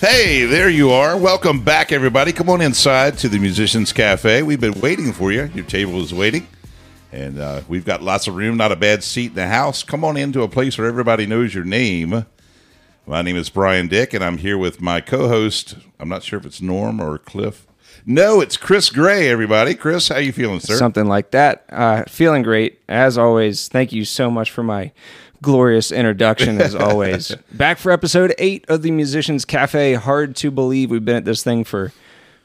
Hey, there you are. Welcome back, everybody. Come on inside to the Musicians Cafe. We've been waiting for you. Your table is waiting, and uh, we've got lots of room, not a bad seat in the house. Come on into a place where everybody knows your name. My name is Brian Dick, and I'm here with my co host. I'm not sure if it's Norm or Cliff. No, it's Chris Gray, everybody. Chris, how you feeling, sir? something like that. Uh, feeling great as always. Thank you so much for my glorious introduction as always. Back for episode eight of the Musicians Cafe. Hard to believe we've been at this thing for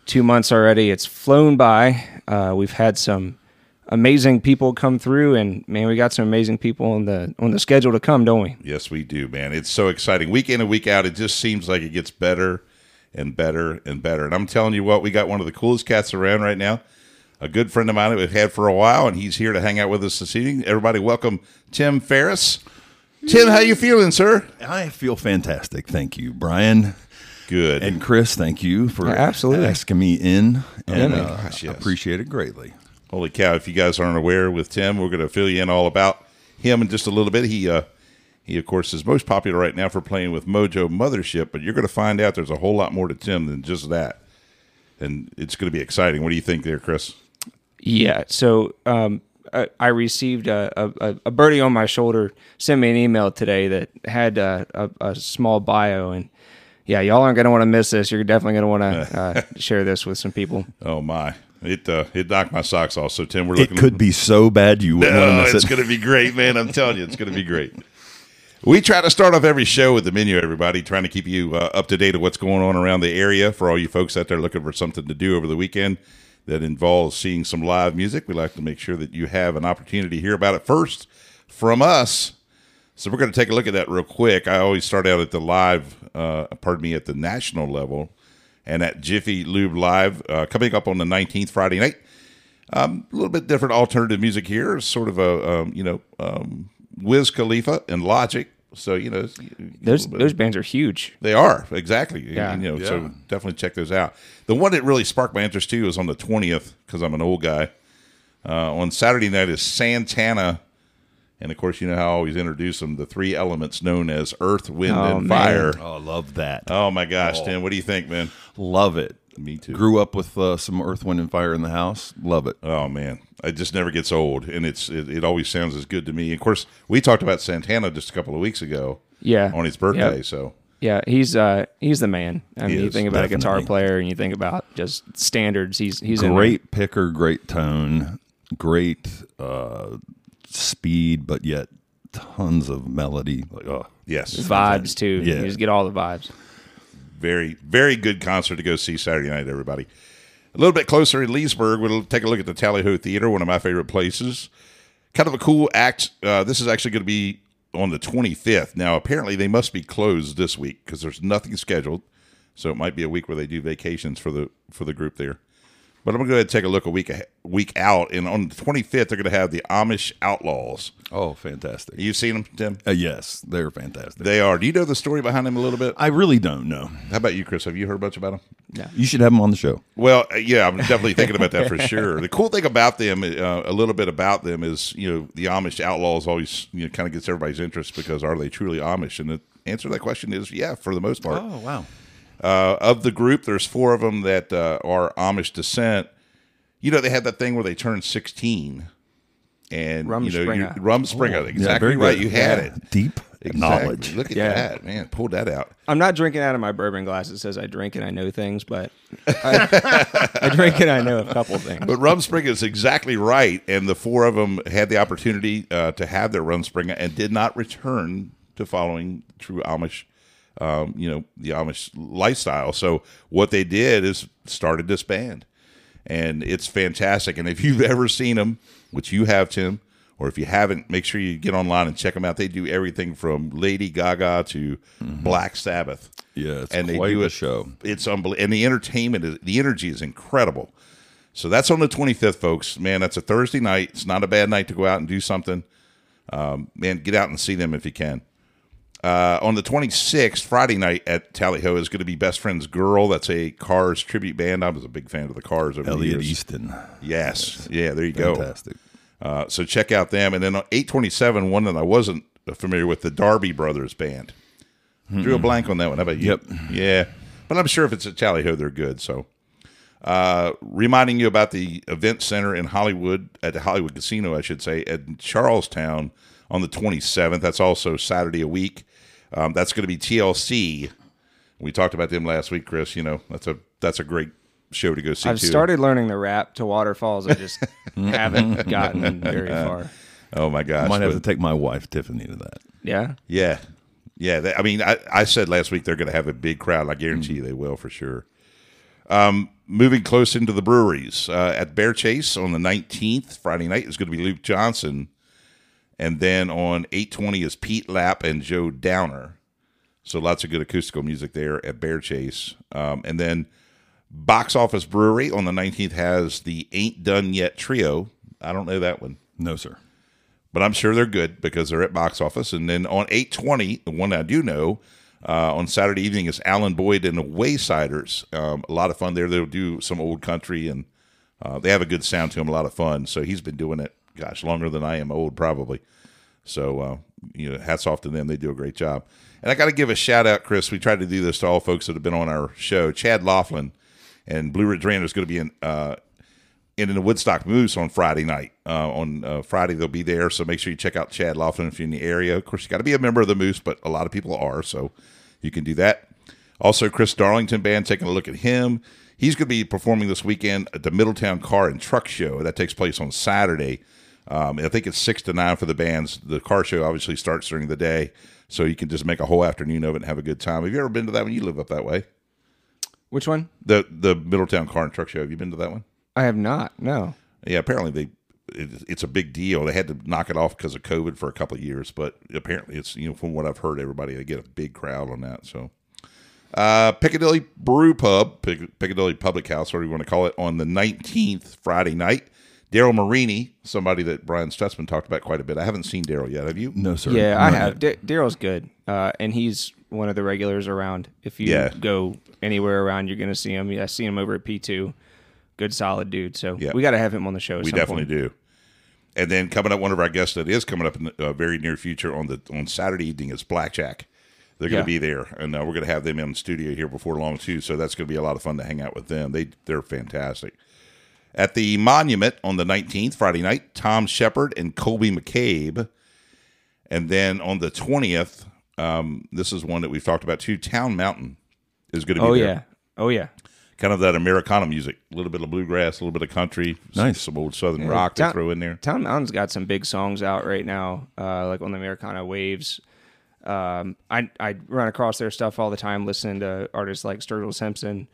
two months already. It's flown by. Uh, we've had some amazing people come through, and man, we got some amazing people on the on the schedule to come, don't we? Yes, we do, man. It's so exciting. Week in and week out, it just seems like it gets better and better and better. And I'm telling you what, we got one of the coolest cats around right now. A good friend of mine that we've had for a while, and he's here to hang out with us this evening. Everybody, welcome Tim Farris. Tim, how you feeling, sir? I feel fantastic. Thank you, Brian. Good. And Chris, thank you for Yeah, absolutely. asking me in. And my uh, gosh, yes. appreciate it greatly. Holy cow! If you guys aren't aware, with Tim, we're going to fill you in all about him in just a little bit. He, uh, he of course, is most popular right now for playing with Mojo Mothership, but you're going to find out there's a whole lot more to Tim than just that, and it's going to be exciting. What do you think, there, Chris? Yeah. So um, I, I received a, a, a birdie on my shoulder sent me an email today that had uh, a, a small bio, and yeah, y'all aren't gonna want to miss this. You're definitely gonna want to uh, share this with some people. Oh my! It uh, it knocked my socks off. So Tim, we're looking. It could be so bad you wouldn't want No, to miss it's it. going to be great, man. I'm telling you, it's going to be great. We try to start off every show with the menu, everybody, trying to keep you uh, up to date of what's going on around the area for all you folks out there looking for something to do over the weekend that involves seeing some live music. We like to make sure that you have an opportunity to hear about it first from us. So we're going to take a look at that real quick. I always start out at the live, uh, pardon me, at the national level, and at Jiffy Lube Live uh, coming up on the 19th Friday night a little bit different alternative music here, sort of a um, you know um, Wiz Khalifa and Logic. So you know, Those a little bit- those bands are huge. they are exactly. Yeah. You know, so definitely check those out. The one that really sparked my interest too is on the twentieth because I'm an old guy. Uh, on Saturday night is Santana, and of course you know how I always introduce them the three elements known as Earth, Wind, Oh, and man. Fire. Oh, I love that. Oh my gosh, Tim, what do you think, man? Love it. Me too. Grew up with uh, some Earth, Wind, and Fire in the house. Love it. Oh man, it just never gets old, and it's it, it always sounds as good to me. Of course, we talked about Santana just a couple of weeks ago. Yeah. on his birthday. Yep. So Yeah, he's uh he's the man. I mean, you is, think about a guitar player and you think about just standards. He's he's in. Great picker, great tone, great uh, speed, but yet tons of melody. Like, oh, yes, vibes too. Yeah. You just get all the vibes. very very good concert to go see Saturday night. Everybody, a little bit closer in Leesburg, we'll take a look at the Tally Ho Theater, one of my favorite places. Kind of a cool act. Uh, this is actually going to be on the 25th. Now, apparently, they must be closed this week because there's nothing scheduled. So it might be a week where they do vacations for the for the group there. But I'm going to go ahead and take a look a week ahe- week out, and on the 25th they're going to have the Amish Outlaws. oh, fantastic. You've seen them, Tim? Uh, yes, they're fantastic. They are. Do you know the story behind them a little bit? I really don't know. How about you, Chris? Have you heard much about them? Yeah, you should have them on the show. Well, uh, yeah, I'm definitely thinking about that for sure. The cool thing about them, uh, a little bit about them, is you know the Amish outlaws always you know kind of gets everybody's interest because are they truly Amish? And the answer to that question is yeah, for the most part. Oh, wow. Uh, of the group, there's four of them that uh, are Amish descent. You know, they had that thing where they turned 16, and you know, Rumspringa. you- Rumspringa, exactly very right. good. You had Yeah. it. Deep Exactly. knowledge. Look at Yeah. that, man! Pulled that out. I'm not drinking out of my bourbon glass. It says I drink and I know things, but I, I drink and I know a couple things. But Rumspringa is exactly right, and the four of them had the opportunity uh, to have their Rumspringa and did not return to following true Amish, um, you know, the Amish lifestyle. So what they did is started this band, and it's fantastic. And if you've ever seen them, which you have, Tim, or if you haven't, make sure you get online and check them out. They do everything from Lady Gaga to Black Sabbath. Yeah, it's and they do a show. It's unbelievable, and the entertainment, is, the energy is incredible. So that's on the 25th, folks. Man, that's a Thursday night. It's not a bad night to go out and do something. Um, man, get out and see them if you can. Uh, on the 26th, Friday night at Tally Ho is going to be Best Friends Girl. That's a Cars tribute band. I was a big fan of the Cars over the Elliot years. Easton. Yes. Yeah, there you go. Fantastic. Uh, so check out them. And then on 827, one that I wasn't familiar with, the Darby Brothers Band. Drew a blank on that one. How about you? Yep. Yeah. But I'm sure if it's at Tally Ho, they're good. So uh, reminding you about the event center in Hollywood, at the Hollywood Casino, I should say, at Charlestown on the 27th. That's also Saturday a week. Um, that's going to be TLC. We talked about them last week, Chris. You know, that's a that's a great show to go see. I've too. started learning the rap to Waterfalls. I just haven't gotten very far. Oh my gosh! I might have but- to take my wife Tiffany to that. Yeah. Yeah, yeah. They, I mean, I, I said last week they're going to have a big crowd. I guarantee you they will for sure. Um, moving close into the breweries uh, at Bear Chase on the nineteenth, Friday night is going to be Luke Johnson, and then on eight twenty is Pete Lapp and Joe Downer. So lots of good acoustical music there at Bear Chase, um, and then Box Office Brewery on the nineteenth has the Ain't Done Yet Trio. I don't know that one No, sir. but I'm sure they're good because they're at box office. And then on 820, the one I do know, uh, on Saturday evening is Alan Boyd and the Waysiders. Um, a lot of fun there. They'll do some old country and uh, they have a good sound to them, a lot of fun. So he's been doing it, gosh, longer than I am old, probably. So, uh, you know, hats off to them. They do a great job. And I got to give a shout out, Chris. We tried to do this to all folks that have been on our show. Chad Laughlin and Blue Ridge Random is going to be in uh, in the Woodstock Moose on Friday night. Uh, on uh, Friday, they'll be there. So make sure you check out Chad Laughlin if you're in the area. Of course, you got to be a member of the Moose, but a lot of people are. So you can do that. Also, Chris Darlington Band, taking a look at him. He's going to be performing this weekend at the Middletown Car and Truck Show. That takes place on Saturday. Um, I think it's six to nine for the bands. The car show obviously starts during the day, so you can just make a whole afternoon of it and have a good time. Have you ever been to that one? You live up that way. Which one? The the Middletown Car and Truck Show. Have you been to that one? I have not. No. Yeah, apparently they it, it's a big deal. They had to knock it off because of COVID for a couple of years, but apparently it's you know from what I've heard, everybody they get a big crowd on that. So, uh, Piccadilly Brew Pub, Pic- Piccadilly Public House, whatever you want to call it, on the nineteenth Friday night. Daryl Marini, somebody that Brian Stutzman talked about quite a bit. I haven't seen Daryl yet. Have you? No, sir. Yeah, I have. D- Daryl's good, uh, and he's one of the regulars around. If you Yeah. go anywhere around, you're going to see him. Yeah, I see him over at P2. Good, solid dude. So Yeah. we got to have him on the show. At We some definitely point. do. And then coming up, one of our guests that is coming up in the uh, very near future on the on Saturday evening is Blackjack. They're going Yeah. to be there, and uh, we're going to have them in the studio here before long too. So that's going to be a lot of fun to hang out with them. They they're fantastic. At the Monument on the nineteenth, Friday night, Tom Shepard and Colby McCabe, and then on the twentieth, um, this is one that we've talked about too. Town Mountain is going to be Oh there yeah. Oh yeah. kind of that Americana music, a little bit of bluegrass, a little bit of country, Nice. some old Southern rock to Town- throw in there. Town Mountain's got some big songs out right now, uh, like on the Americana Waves. Um, I I run across their stuff all the time, listening to artists like Sturgill Simpson.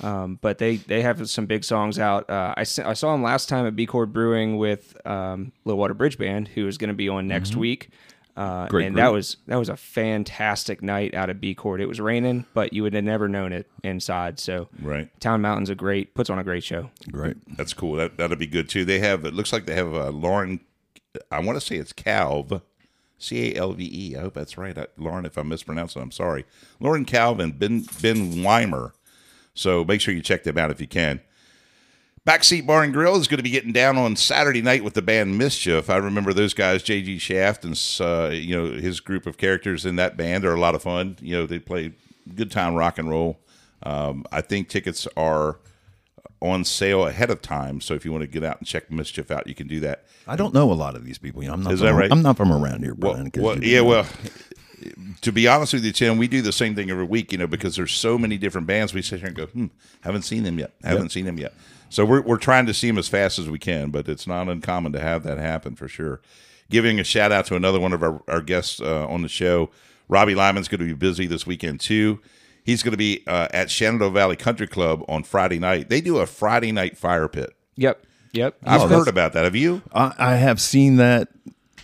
Um, but they they have some big songs out. Uh, I, I saw them last time at B Chord Brewing with um, Low Water Bridge Band, who is going to be on next week. Uh, Great and group. that was that was a fantastic night out of B Chord. It was raining, but you would have never known it inside. So Right. Town Mountain's a great puts on a great show. Great. That's cool. That that'll be good too. They have it looks like they have uh, Lauren. I want to say it's Calv, C A L V E. I hope that's right, I, Lauren. If I mispronounce it, I'm sorry. Lauren Calvin, Ben Ben Weimer. So make sure you check them out if you can. Backseat Bar and Grill is going to be getting down on Saturday night with the band Mischief. I remember those guys, JG Shaft, and uh, you know his group of characters in that band are a lot of fun. You know they play good time rock and roll. Um, I think tickets are on sale ahead of time, so if you want to get out and check Mischief out, you can do that. I don't know a lot of these people. You know, I'm not Is from, that right? I'm not from around here, Brian. case well, yeah, know. well, to be honest with you, Tim, we do the same thing every week, you know, because there's so many different bands. We sit here and go, hmm, haven't seen them yet, haven't seen them yet. So we're we're trying to see them as fast as we can, but it's not uncommon to have that happen for sure. Giving a shout out to another one of our, our guests uh, on the show, Robbie Lyman's going to be busy this weekend too. He's going to be uh, at Shenandoah Valley Country Club on Friday night. They do a Friday night fire pit. Yep. Yep. I've Oh, heard about that. Have you? I, I have seen that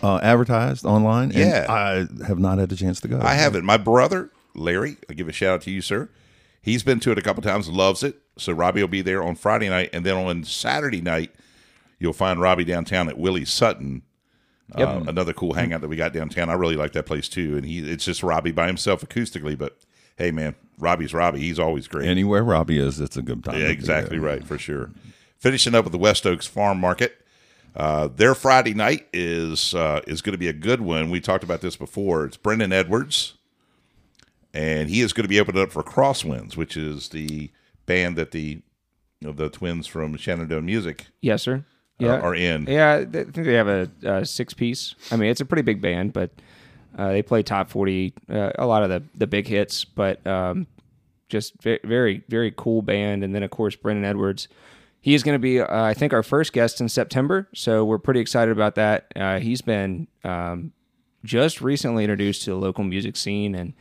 uh, advertised online. and Yeah. I have not had the chance to go. I haven't. My brother, Larry, I give a shout out to you, sir. He's been to it a couple times, loves it. So Robbie will be there on Friday night, and then on Saturday night, you'll find Robbie downtown at Willie Sutton Uh, another cool hangout that we got downtown. I really like that place too. And he, it's just Robbie by himself acoustically, but hey, man, Robbie's Robbie. He's always great. Anywhere Robbie is, it's a good time. Yeah, exactly right for sure. Finishing up with the West Oaks Farm Market. Uh, their Friday night is uh, is going to be a good one. We talked about this before. It's Brendan Edwards, and he is going to be opening up for Crosswinds, which is the band that the you know, the twins from Shenandoah Music Yes, sir. uh, Yeah, are in. Yeah, I think they have a, a six piece. I mean, it's a pretty big band, but uh, they play top forty, uh, a lot of the the big hits. But um, just ve- very very cool band. And then of course Brendan Edwards. He is going to be, uh, I think, our first guest in September, so we're pretty excited about that. Uh, he's been um, just recently introduced to the local music scene, and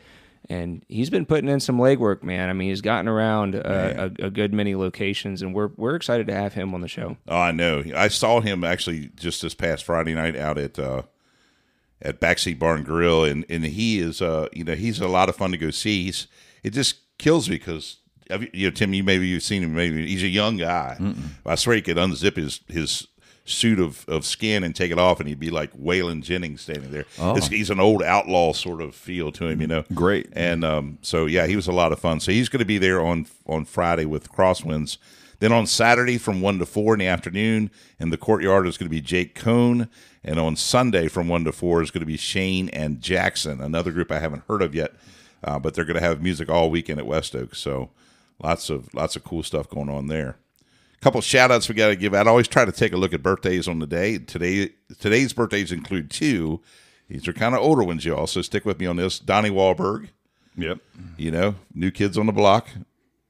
and he's been putting in some legwork, man. I mean, he's gotten around uh, a, a good many locations, and we're we're excited to have him on the show. Oh, I know. I saw him actually just this past Friday night out at uh, at Backseat Barn Grill, and and he is uh you know he's a lot of fun to go see. He's it just kills me because you know Tim, you maybe you've seen him. Maybe he's a young guy. I swear he could unzip his his suit of, of skin and take it off, and he'd be like Waylon Jennings standing there. It's- he's an old outlaw sort of feel to him, you know. Great. And um, so yeah, he was a lot of fun. So he's going to be there on on Friday with Crosswinds. Then on Saturday from one to four in the afternoon in the courtyard is going to be Jake Cohn, and on Sunday from one to four is going to be Shane and Jackson, another group I haven't heard of yet, uh, but they're going to have music all weekend at West Oaks. So lots of lots of cool stuff going on there. A couple shout outs we got to give out. I always try to take a look at birthdays on the day. Today today's birthdays include two. These are kind of older ones, y'all. So stick with me on this. Donnie Wahlberg, Yep. you know, new kids on the block.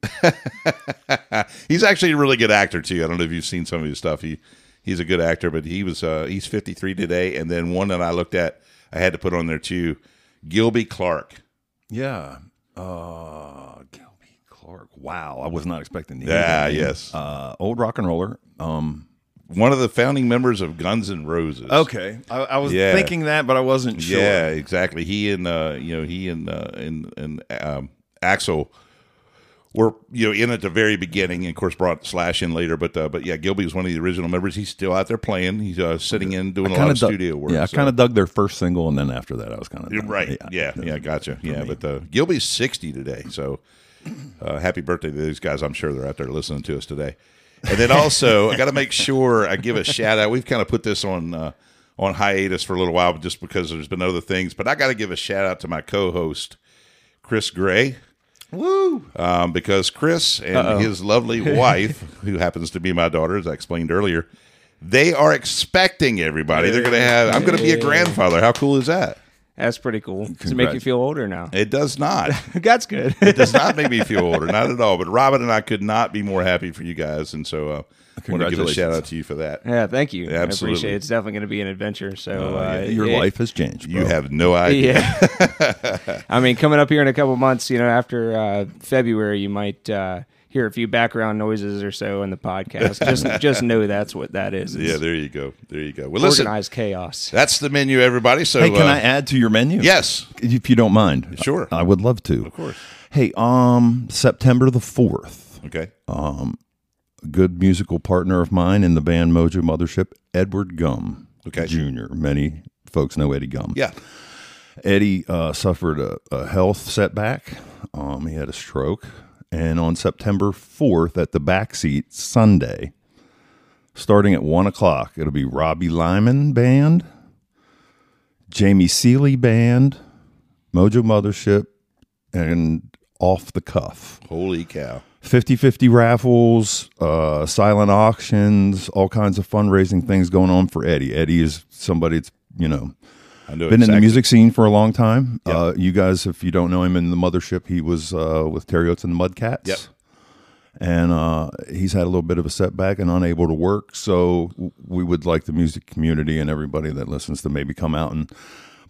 he's actually a really good actor too. I don't know if you've seen some of his stuff. He he's a good actor, but he was uh, he's 53 today. And then one that I looked at, I had to put on there too. Gilby Clarke. Yeah. Uh, Clarke. Wow, I was not expecting to hear Yeah, that name. yes. Uh, old rock and roller. Um, One of the founding members of Guns N' Roses. okay, I, I was Yeah. thinking that, but I wasn't sure. Yeah, exactly. He and uh, you know he and uh, and and um, Axl were you know in at the very beginning, and of course brought Slash in later. But uh, but yeah, Gilby was one of the original members. He's still out there playing. He's uh, sitting in doing a lot Kinda dug- studio work. Yeah, I so- kind of dug their first single, and then after that, I was kind of right. Yeah, yeah, gotcha. Yeah, but uh, Gilby's sixty today, so uh, happy birthday to these guys. I'm sure they're out there listening to us today. And then also, I got to make sure I give a shout out. We've kind of put this on uh, on hiatus for a little while, just because there's been other things. But I got to give a shout out to my co-host Chris Gray. Woo! Um, because Chris and his lovely wife, who happens to be my daughter, as I explained earlier, they are expecting everybody. They're going to have. I'm going to be a grandfather. How cool is that? That's pretty cool. Does it make you feel older now? It does not. That's good. It does not make me feel older, not at all. But Robin and I could not be more happy for you guys, and so uh, want to give a shout out to you for that. yeah, thank you. I Absolutely. appreciate it. It's definitely going to be an adventure. So uh, Your it- life has changed. You have no idea. Yeah. I mean, coming up here in a couple months, you know, after uh, February, you might uh, hear a few background noises or so in the podcast. Just just know that's what that is. It's Yeah, there you go. There you go. Well, listen, organized chaos. that's the menu, everybody. So, Hey, can uh, I add to your menu? Yes. if you don't mind. Sure. I would love to. Of course. Hey, um, September the fourth. Okay. Um, a good musical partner of mine in the band Mojo Mothership, Edward Gum Okay. Jr. Many folks know Eddie Gum. Yeah. Eddie uh, suffered a, a health setback. Um, he had a stroke. And on September 4th at the backseat Sunday, starting at 1 o'clock, it'll be Robbie Lyman Band, Jamie Seeley Band, Mojo Mothership, and Off the Cuff. Holy cow. 50 50 raffles, uh, silent auctions, all kinds of fundraising things going on for Eddie. Eddie is somebody that's, you know, I know been in the music scene for a long time. Uh, you guys, if you don't know him in the mothership, he was uh, with Terry Oates and the Mudcats. Yep. And uh, he's had a little bit of a setback and unable to work. So we would like the music community and everybody that listens to maybe come out and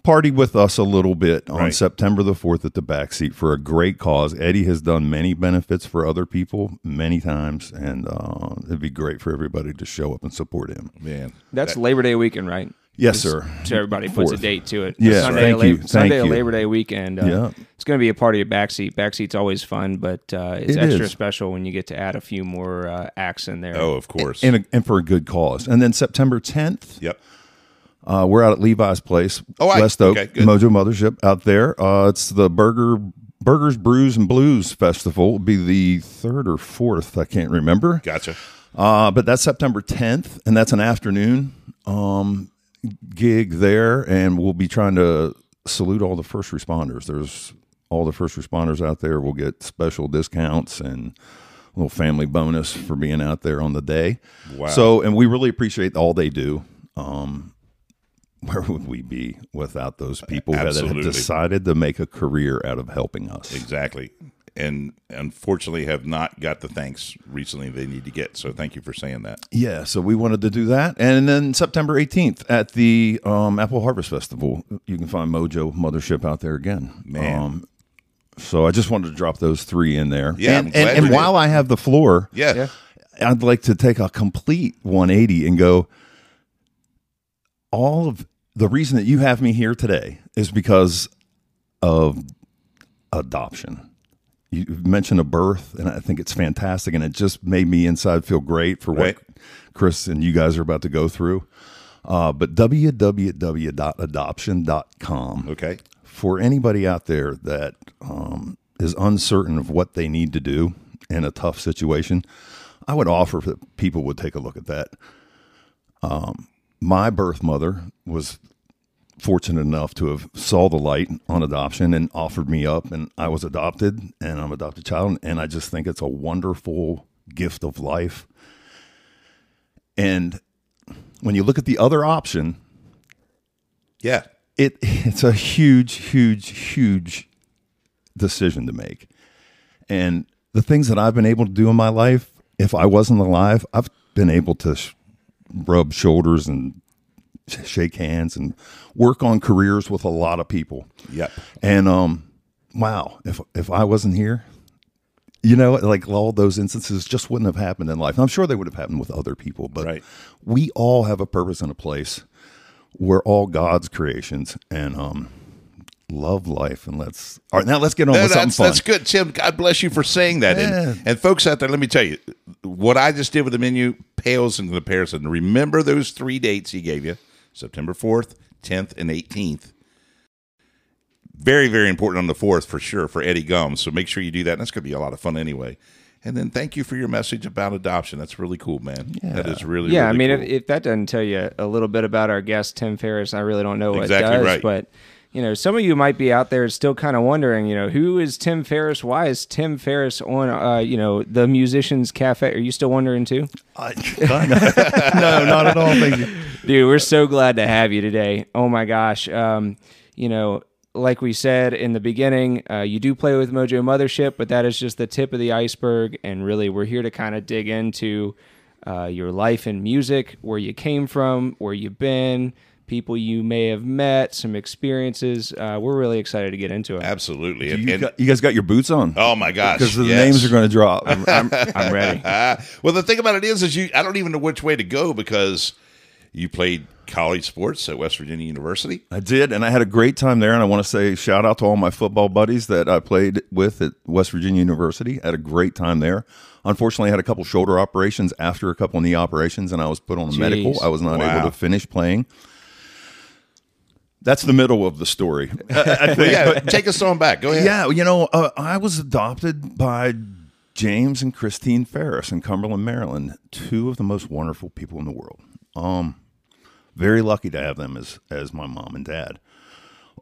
party with us a little bit on Right. September the 4th at the backseat for a great cause. Eddie has done many benefits for other people many times, and uh, it'd be great for everybody to show up and support him. Man. That's Labor Day weekend, right? Yes, sir. So everybody puts a date to it. Yeah, Sunday, thank of Labor, you, thank Sunday of you. Labor Day weekend. Uh, Yeah. It's going to be a part of your backseat. Backseat's always fun, but uh, it's It extra is. special when you get to add a few more uh, acts in there. Oh, of course. And, a, and for a good cause. And then September 10th, yep. Uh, we're out at Levi's Place, Oh, I- West Oak, okay, good. Mojo Mothership out there. Uh, it's the Burger Burgers, Brews, and Blues Festival. It'll be the third or fourth. I can't remember. Gotcha. Uh, but that's September 10th, and that's an afternoon um, gig there, and we'll be trying to salute all the first responders. There's all the first responders out there will get special discounts and a little family bonus for being out there on the day. Wow. So, and we really appreciate all they do. Um, where would we be without those people that have decided to make a career out of helping us? Exactly. And unfortunately, have not got the thanks recently they need to get. So thank you for saying that. Yeah, so we wanted to do that. And then September 18th at the um, Apple Harvest Festival, you can find Mojo Mothership out there again. Man. Um, so I just wanted to drop those three in there. Yeah, I'm and, glad and, and while I have the floor, Yeah. Yeah. I'd like to take a complete 180 and go, all of the reason that you have me here today is because of adoption. You mentioned a birth, and I think it's fantastic, and it just made me inside feel great for Right. what Chris and you guys are about to go through. Uh, but www.adoption.com Okay. for anybody out there that um, is uncertain of what they need to do in a tough situation, I would offer that people would take a look at that. Um, my birth mother was fortunate enough to have saw the light on adoption and offered me up, and I was adopted, and I'm adopted child, and I just think it's a wonderful gift of life. And when you look at the other option, Yeah. it it's a huge huge huge decision to make and the things that i've been able to do in my life if i wasn't alive i've been able to sh- rub shoulders and shake hands and work on careers with a lot of people Yep. and um wow if if i wasn't here you know like all those instances just wouldn't have happened in life i'm sure they would have happened with other people but Right. we all have a purpose and a place we're all god's creations and um love life and let's all right now let's get on No, with something that's, fun that's good, Tim. God bless you for saying that. Yeah. And, and folks out there, let me tell you, what I just did with the menu pales in comparison. Remember those three dates he gave you September 4th, 10th, and 18th. Very, very important on the 4th for sure for Eddie Gums. So make sure you do that. And that's going to be a lot of fun anyway. And then thank you for your message about adoption. That's really cool, man. Yeah. That is really, yeah, really I mean, cool. if, if that doesn't tell you a little bit about our guest Tim Farris, I really don't know what Exactly does. right. But you know, some of you might be out there still kind of wondering, you know, who is Tim Farris? Why is Tim Farris on, uh, you know, the Musicians Cafe? Are you still wondering too? I, no not at all thank you Dude, we're so glad to have you today. Oh my gosh. Um, you know, like we said in the beginning, uh, you do play with Mojo Mothership, but that is just the tip of the iceberg. And really, we're here to kind of dig into uh, your life in music, where you came from, where you've been, people you may have met, some experiences. Uh, we're really excited to get into it. Absolutely. And- you, and- got, you guys got your boots on oh, my gosh. because the yes. names are going to drop I'm, I'm ready. Ah, well, the thing about it is, is you I don't even know which way to go because you played college sports at West Virginia University. I did, and I had a great time there. And I want to say shout out to all my football buddies that I played with at West Virginia University. I had a great time there. Unfortunately, I had a couple shoulder operations after a couple knee operations, and I was put on a medical. I was not Wow. able to finish playing. That's the middle of the story. I- I Well, yeah, take us on back. Go ahead. yeah, you know, uh, I was adopted by James and Christine Farris in Cumberland, Maryland, two of the most wonderful people in the world. Um, very lucky to have them as as my mom and dad.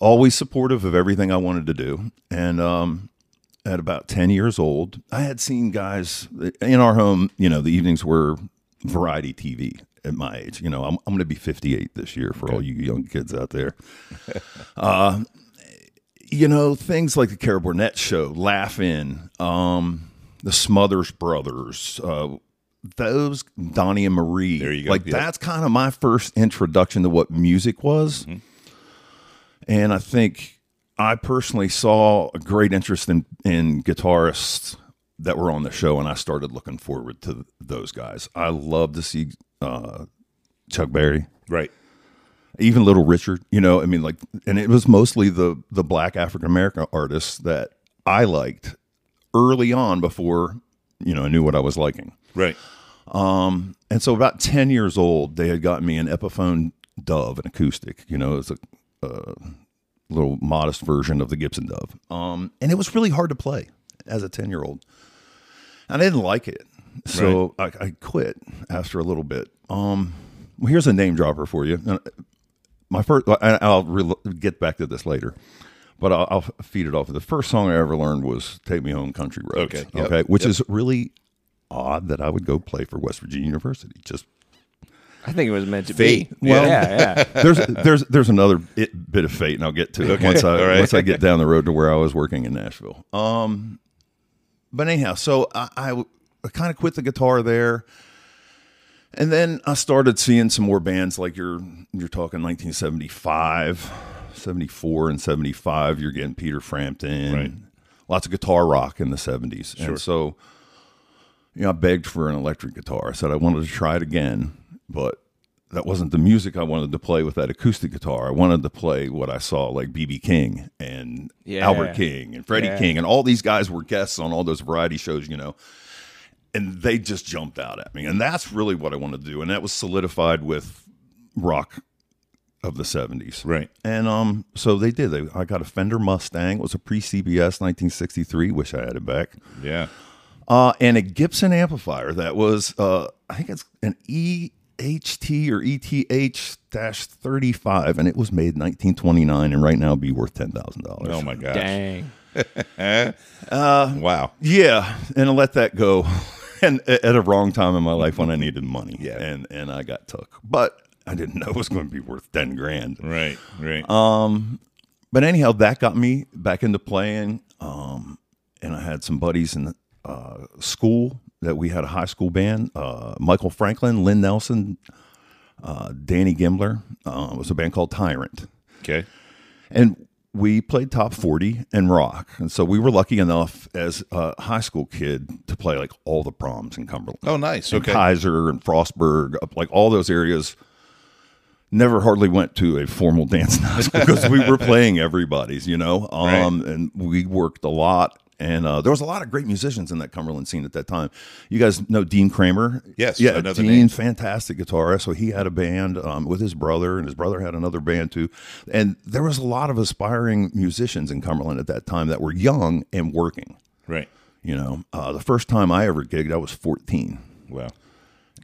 Always supportive of everything I wanted to do, and um, at about ten years old, I had seen guys in our home. You know, the evenings were variety TV at my age. You know, I'm I'm going to be 58 this year for all you young kids out there you know, things like the Carol Burnett show, Laughing, um, the Smothers Brothers, uh, those Donnie and Marie. There you go. Like that's kind of my first introduction to what music was. Mm-hmm. And I think I personally saw a great interest in in guitarists that were on the show, and I started looking forward to those guys. I love to see uh, Chuck Berry Right. even Little Richard, you know, I mean, like, and it was mostly the the black African American artists that I liked early on before, you know, I knew what I was liking. Right. Um, And so, about ten years old, they had gotten me an Epiphone Dove, an acoustic. You know, it's a, a little modest version of the Gibson Dove, um, and it was really hard to play as a ten year old. I didn't like it, so I, I quit after a little bit. Um, well, here's a name dropper for you. Uh, My first, I'll re- get back to this later, but I'll, I'll feed it off. The first song I ever learned was "Take Me Home, Country Roads." Okay, yep, okay, which yep. is really odd that I would go play for West Virginia University. Just I think it was meant to Fate. be. Well- yeah, yeah. there's there's there's another it, bit of fate, and I'll get to it once I right. once I get down the road to where I was working in Nashville. Um, but anyhow, so I, I, I kind of quit the guitar there, and then I started seeing some more bands like you're you're talking 1975, 74, and 75. You're getting Peter Frampton, Right. lots of guitar rock in the 70s, and so you know, I begged for an electric guitar. I said I wanted to try it again, but that wasn't the music I wanted to play with that acoustic guitar. I wanted to play what I saw like BB King and Yeah. Albert King and Freddie Yeah. King and all these guys were guests on all those variety shows, you know. And they just jumped out at me. And that's really what I wanted to do. And that was solidified with rock of the 70s. Right. And um, so they did. They, I got a Fender Mustang. It was a pre CBS 1963. Wish I had it back Yeah. uh, and a Gibson amplifier that was, uh, I think it's an EHT or ETH dash 35, and it was made 1929, and right now it'd be worth $10,000. Oh my gosh. Dang. Wow. Yeah, and I let that go, and at a wrong time in my life when I needed money. Yeah. and and I got took, but I didn't know it was going to be worth ten grand. Right. Right. But anyhow, that got me back into playing. Um, and I had some buddies in uh, school that we had a high school band. Uh, Michael Franklin, Lynn Nelson, uh, Danny Gimbler. Uh, it was a band called Tyrant. okay. And we played top 40 and rock. And so we were lucky enough as a high school kid to play like all the proms in Cumberland. Oh, nice. And Okay. Keyser and Frostburg, like all those areas. Never hardly went to a formal dance in high school because we were playing everybody's, you know, um, and we worked a lot. And uh, there was a lot of great musicians in that Cumberland scene at that time. You guys know Dean Kramer? Yes, yeah, another Dean, name. fantastic guitarist. So he had a band um, with his brother, and his brother had another band too. And there was a lot of aspiring musicians in Cumberland at that time that were young and working. Right. You know, uh, the first time I ever gigged, I was 14 Wow.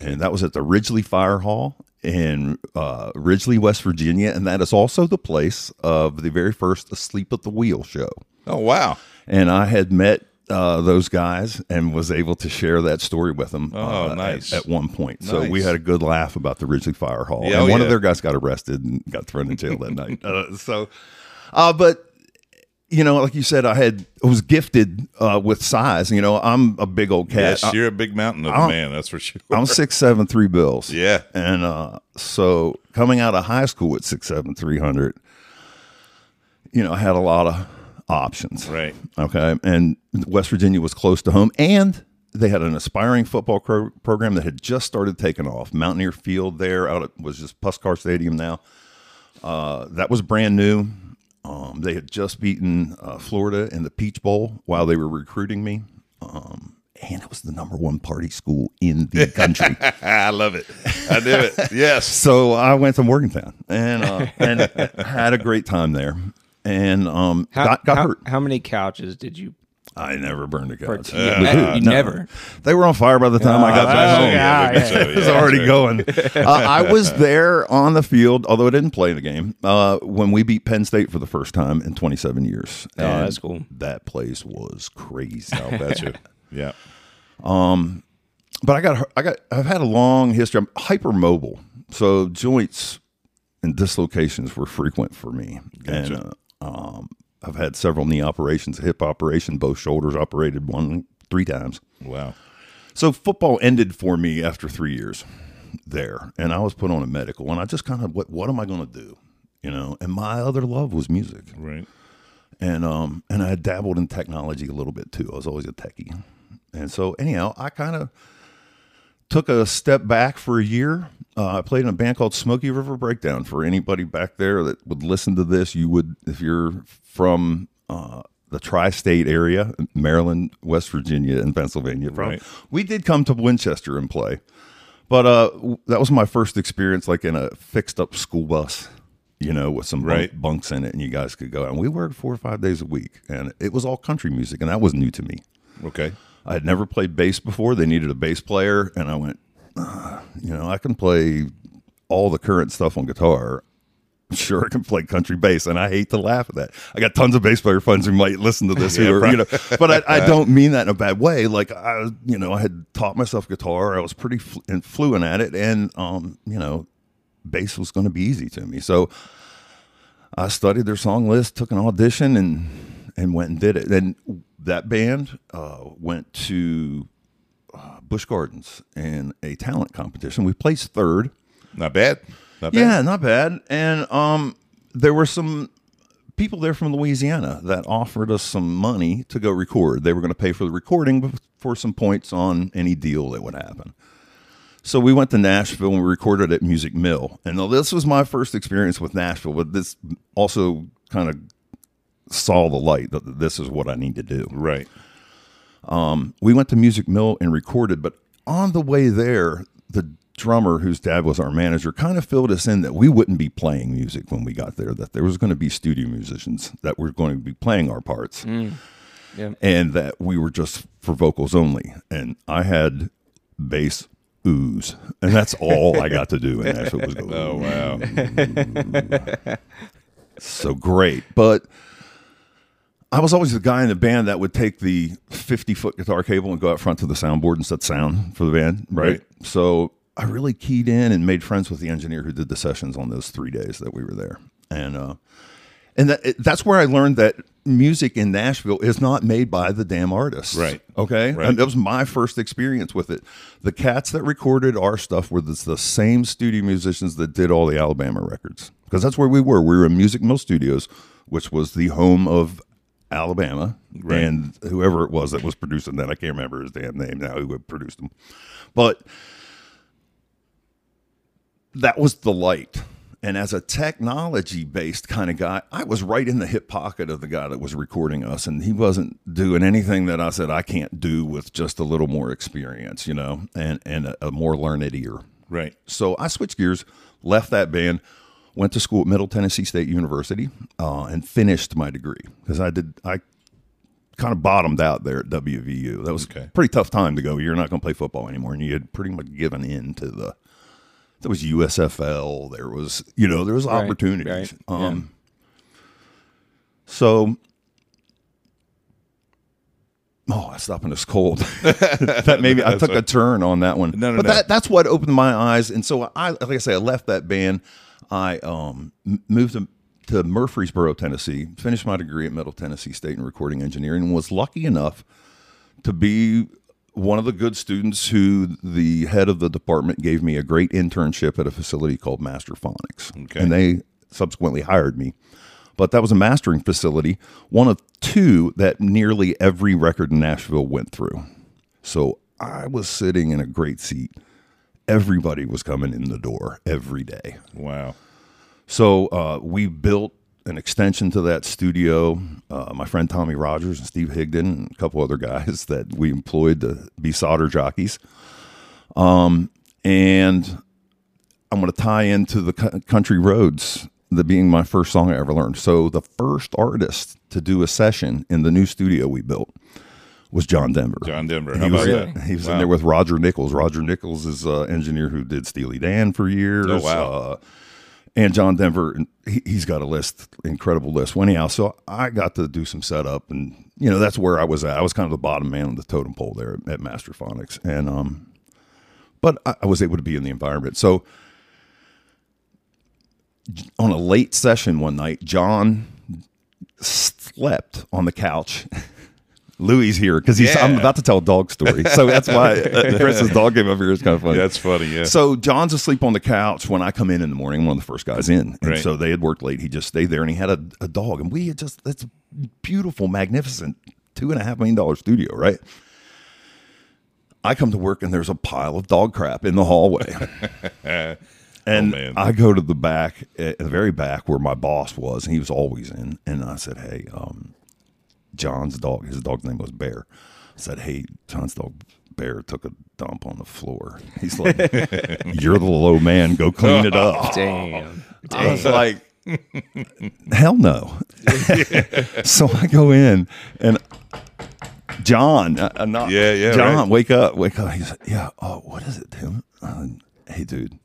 and that was at the Ridgely Fire Hall in uh, Ridgely, West Virginia, and that is also the place of the very first Asleep at the Wheel show. Oh, wow. And I had met uh, those guys and was able to share that story with them. Oh, uh, nice. At, at one point, so we had a good laugh about the Ridgely Fire Hall, Yeah, and oh, one yeah. of their guys got arrested and got thrown in jail that night. Uh, so, uh, but you know, like you said, I had I was gifted uh, with size. You know, I'm a big old cat. Yes, you're a big mountain of a man. That's for sure. I'm six seven three bills. Yeah. and uh, so coming out of high school at six seven three hundred, you know, I had a lot of options. Right. Okay, and West Virginia was close to home, and they had an aspiring football cro- program that had just started taking off. Mountaineer Field there, out at was just Puskar Stadium now. Uh, that was brand new. Um, they had just beaten uh, Florida in the Peach Bowl while they were recruiting me. Um, and it was the number one party school in the country. I love it. I knew it. Yes. so I went to Morgantown and uh, and had a great time there. And um, How, got, got how, hurt. how many couches did you? I never burned a couch. part- With Yeah, who? No. never. They were on fire by the time I got back oh, home. yeah, I think so, It was already that's right. going. Uh, I was there on the field, although I didn't play the game, uh, when we beat Penn State for the first time in 27 years. Oh, And that's cool. That place was crazy. I'll bet you. Yeah. Um, but I got, I got, I've had a long history. I'm hypermobile, so joints and dislocations were frequent for me. Gotcha. And uh, um, I've had several knee operations, a hip operation, both shoulders operated one three times. Wow. So football ended for me after three years there, and I was put on a medical, and I just kind of what what am I going to do, you know? And my other love was music, Right. and um and I had dabbled in technology a little bit too. I was always a techie, and so anyhow, I kind of took a step back for a year. Uh, I played in a band called Smoky River Breakdown. For anybody back there that would listen to this, you would if you're from. Uh, the tri-state area, Maryland, West Virginia, and Pennsylvania. From Right. we did come to Winchester and play, But uh, that was my first experience, like in a fixed up school bus, you know, with some bunk- Right. bunks in it, and you guys could go out. And we worked four or five days a week, and it was all country music, and that was new to me. Okay. I had never played bass before. They needed a bass player, and I went, "Uh, you know, I can play all the current stuff on guitar. Sure, I can play country bass, and I hate to laugh at that. I got tons of bass player friends who might listen to this, who are, you know, but I, I don't mean that in a bad way. Like I, you know, I had taught myself guitar. I was pretty fl- and fluent at it, and um, you know, bass was going to be easy to me. So I studied their song list, took an audition, and and went and did it. And that band uh, went to uh, Busch Gardens in a talent competition. We placed third. Not bad. Not bad. Yeah, not bad. And um, there were some people there from Louisiana that offered us some money to go record. They were going to pay for the recording for some points on any deal that would happen. So we went to Nashville and we recorded at Music Mill. And this was my first experience with Nashville, but this also kind of saw the light that this is what I need to do Right. Um, we went to Music Mill and recorded, but on the way there, the drummer whose dad was our manager kind of filled us in that we wouldn't be playing music when we got there, that there was going to be studio musicians that were going to be playing our parts. Yeah. And that we were just for vocals only. And I had bass ooze. And that's all I got to do. And that's what was going Oh wow. so great. But I was always the guy in the band that would take the 50 foot guitar cable and go out front to the soundboard and set sound for the band. Right. Right. So I really keyed in and made friends with the engineer who did the sessions on those three days that we were there. And, uh, and that, that's where I learned that music in Nashville is not made by the damn artists. Right. Okay. Right. And that was my first experience with it. The cats that recorded our stuff were the, the same studio musicians that did all the Alabama records. Because that's where we were. We were in Music Mill Studios, which was the home of Alabama. Right. And whoever it was that was producing that, I can't remember his damn name now, who produced them. But that was the light. And as a technology based kind of guy, I was right in the hip pocket of the guy that was recording us. And he wasn't doing anything that I said I can't do with just a little more experience, you know, and, and a, a more learned ear. Right. So I switched gears, left that band, went to school at Middle Tennessee State University, uh, and finished my degree because I did I kind of bottomed out there at WVU. That was Okay. a pretty tough time to go. You're not going to play football anymore, and you had pretty much given in to the. There was USFL. There was you know there was Right, opportunities. right, Um, So. Oh, I stopped and it's cold. that maybe I took a turn on that one. No, no, but no. that that's what opened my eyes. And so I, like I say, I left that band. I um, moved to, to Murfreesboro, Tennessee. Finished my degree at Middle Tennessee State in recording engineering. and Was lucky enough to be one of the good students who the head of the department gave me a great internship at a facility called Masterfonics. Okay. And they subsequently hired me. But that was a mastering facility, one of two that nearly every record in Nashville went through. So I was sitting in a great seat. Everybody was coming in the door every day. Wow. So uh, we built an extension to that studio. Uh, my friend Tommy Rogers and Steve Higdon and a couple other guys that we employed to be solder jockeys. Um, and I'm going to tie into the cou- country roads, the being my first song I ever learned. So the first artist to do a session in the new studio we built was John Denver. John Denver. How he was, about that? he was Wow. in there with Roger Nichols. Roger Nichols is an engineer who did Steely Dan for years. Oh, wow. Uh, and John Denver, he, he's got a list, incredible list. Well, anyhow, so I got to do some setup, and you know that's where I was at. I was kind of the bottom man on the totem pole there at, at Masterfonics, and um, but I, I was able to be in the environment. So on a late session one night, John slept on the couch. Louis here because he's. I'm about to tell a dog story, so that's why uh, Chris's dog came up here. It's kind of funny. That's funny. Yeah. So John's asleep on the couch when I come in in the morning. One of the first guys in, and Right. so they had worked late. He just stayed there, and he had a, a dog, and we had just that's beautiful, magnificent two and a half million dollar studio, right? I come to work, and there's a pile of dog crap in the hallway. And Oh, man. I go to the back, at the very back where my boss was, and he was always in. And I said, "Hey, um, John's dog. His dog's name was Bear." Said, "Hey, John's dog, Bear took a dump on the floor. He's like, "You're the low man. Go clean it up." Damn. I was like, hell no. so I go in and John, uh, uh, not Yeah, yeah, John, right. wake up, wake up. He's like, yeah. Oh, what is it, Tim? Uh, hey, dude.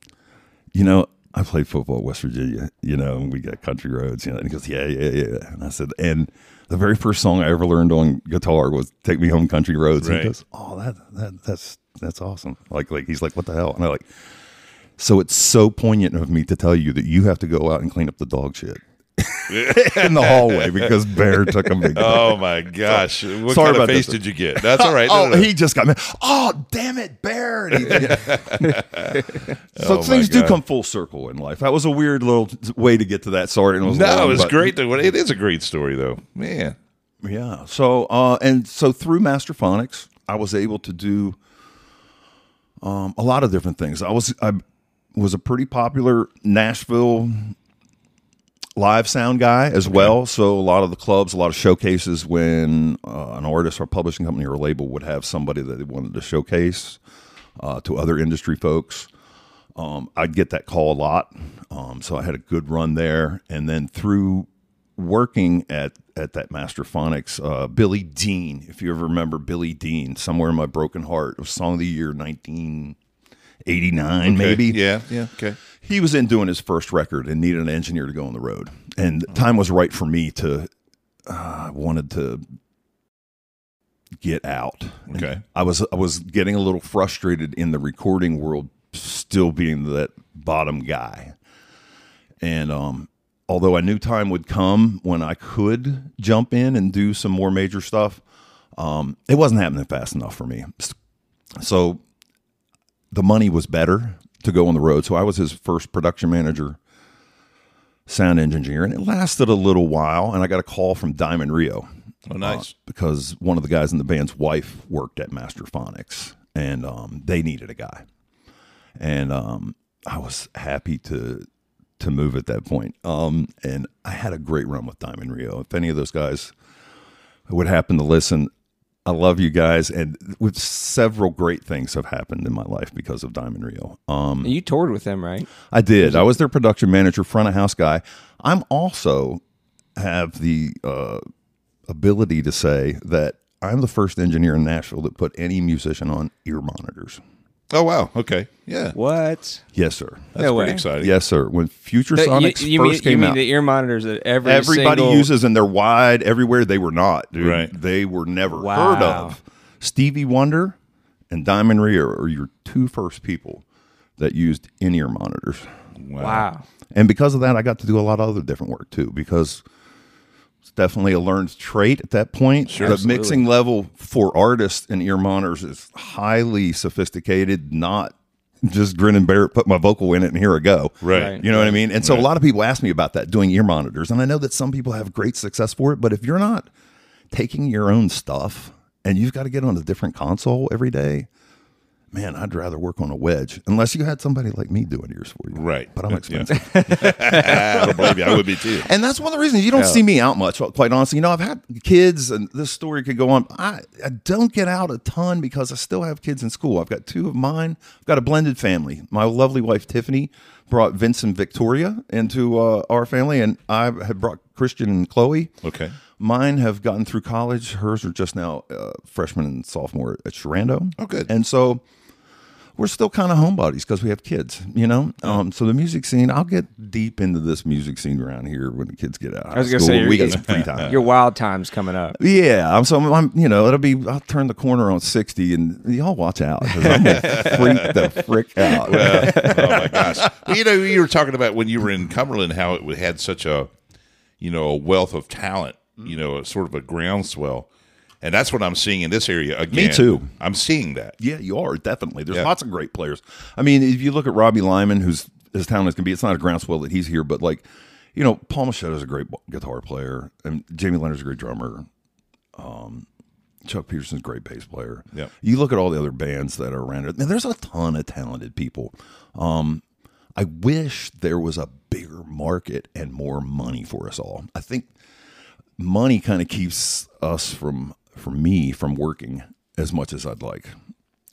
You know, I played football at West Virginia. You know, and we got country roads. You know, and he goes, yeah, yeah, yeah. And I said, and the very first song I ever learned on guitar was "Take Me Home, Country Roads." Right. he goes, oh, that that that's that's awesome. Like like he's like, what the hell? And I like. So it's so poignant of me to tell you that you have to go out and clean up the dog shit in the hallway because Bear took a big. Oh my gosh! What Sorry kind of face this. did you get? That's all right. Oh, no, no. he just got me. Oh, damn it, Bear! He- so Oh, things do come full circle in life. That was a weird little way to get to that. Sorry, it was no, long, it was but- great. Though. It is a great story, though. Man, Yeah. So uh and so through Masterfonics, I was able to do um a lot of different things. I was I was a pretty popular Nashville live sound guy as well. So a lot of the clubs, a lot of showcases when uh, an artist or publishing company or label would have somebody that they wanted to showcase uh, to other industry folks. Um, I'd get that call a lot. Um, so I had a good run there. And then through working at, at that Masterfonics, uh, Billy Dean, if you ever remember Billy Dean, Somewhere in My Broken Heart, it was Song of the Year 1989, maybe Yeah, yeah. Okay. He was in doing his first record and needed an engineer to go on the road. And time was right for me to uh, wanted to get out. And Okay. i was i was getting a little frustrated in the recording world still being that bottom guy. And um although i knew time would come when i could jump in and do some more major stuff um it wasn't happening fast enough for me. So the money was better to go on the road. So I was his first production manager, sound engineer, and it lasted a little while. And I got a call from Diamond Rio Oh, nice. because one of the guys in the band's wife worked at Masterfonics, and um, they needed a guy. And um, I was happy to to move at that point. Um, and I had a great run with Diamond Rio. If any of those guys would happen to listen, I love you guys, and with several great things have happened in my life because of Diamond Rio. Um, You toured with them, right? I did. I was their production manager, front of house guy. I'm also have the uh, ability to say that I'm the first engineer in Nashville that put any musician on ear monitors. Oh wow. Okay. Yeah. What? Yes, sir. That's No pretty way. exciting. Yes, sir. When Future That- Sonics you, you first mean, you came mean out, the ear monitors that every everybody single- uses and they're wide everywhere. They were not, dude. Right. They were never Wow. heard of. Stevie Wonder and Diamond Rio are your two first people that used in-ear monitors. Wow. And because of that, I got to do a lot of other different work too, because it's definitely a learned trait at that point. Sure, the absolutely. mixing level for artists and ear monitors is highly sophisticated, not just grin and bear it, put my vocal in it, and here I go. Right. Right. You know what I mean? And so Right. a lot of people ask me about that doing ear monitors. And I know that some people have great success for it, but if you're not taking your own stuff and you've got to get on a different console every day, man, I'd rather work on a wedge unless you had somebody like me doing ears for you. Right. But I'm Yeah. expensive. I don't believe you. I would be too. And that's one of the reasons you don't see me out much, quite honestly. You know, I've had kids, and this story could go on. I, I don't get out a ton because I still have kids in school. I've got two of mine. I've got a blended family. My lovely wife, Tiffany, brought Vincent Victoria into uh, our family, and I have brought Christian and Chloe. Okay. Mine have gotten through college. Hers are just now uh, freshman and sophomore at Sherando. Oh, good. And so we're still kind of homebodies because we have kids, you know. Um, so the music scene, I'll get deep into this music scene around here when the kids get out. I was going gonna say, we got some free time. Your wild time's coming up. yeah, I'm so I'm, you know it'll be I'll turn the corner on 60 and y'all watch out 'cause I'm gonna freak the frick out. oh my gosh! Well, you know, you were talking about when you were in Cumberland how it had such a, you know, a wealth of talent. You know, sort of a groundswell, and that's what I'm seeing in this area again. Me too. I'm seeing that. Yeah, you are definitely. There's Yeah. lots of great players. I mean, if you look at Robbie Lyman, who's as talented as can be, it's not a groundswell that he's here, but like, you know, Paul Machetta's a great guitar player, and Jamie Leonard's a great drummer. Um, Chuck Peterson's a great bass player. Yep. You look at all the other bands that are around it. There's a ton of talented people. Um, I wish there was a bigger market and more money for us all. I think money kind of keeps us from, from me, from working as much as I'd like.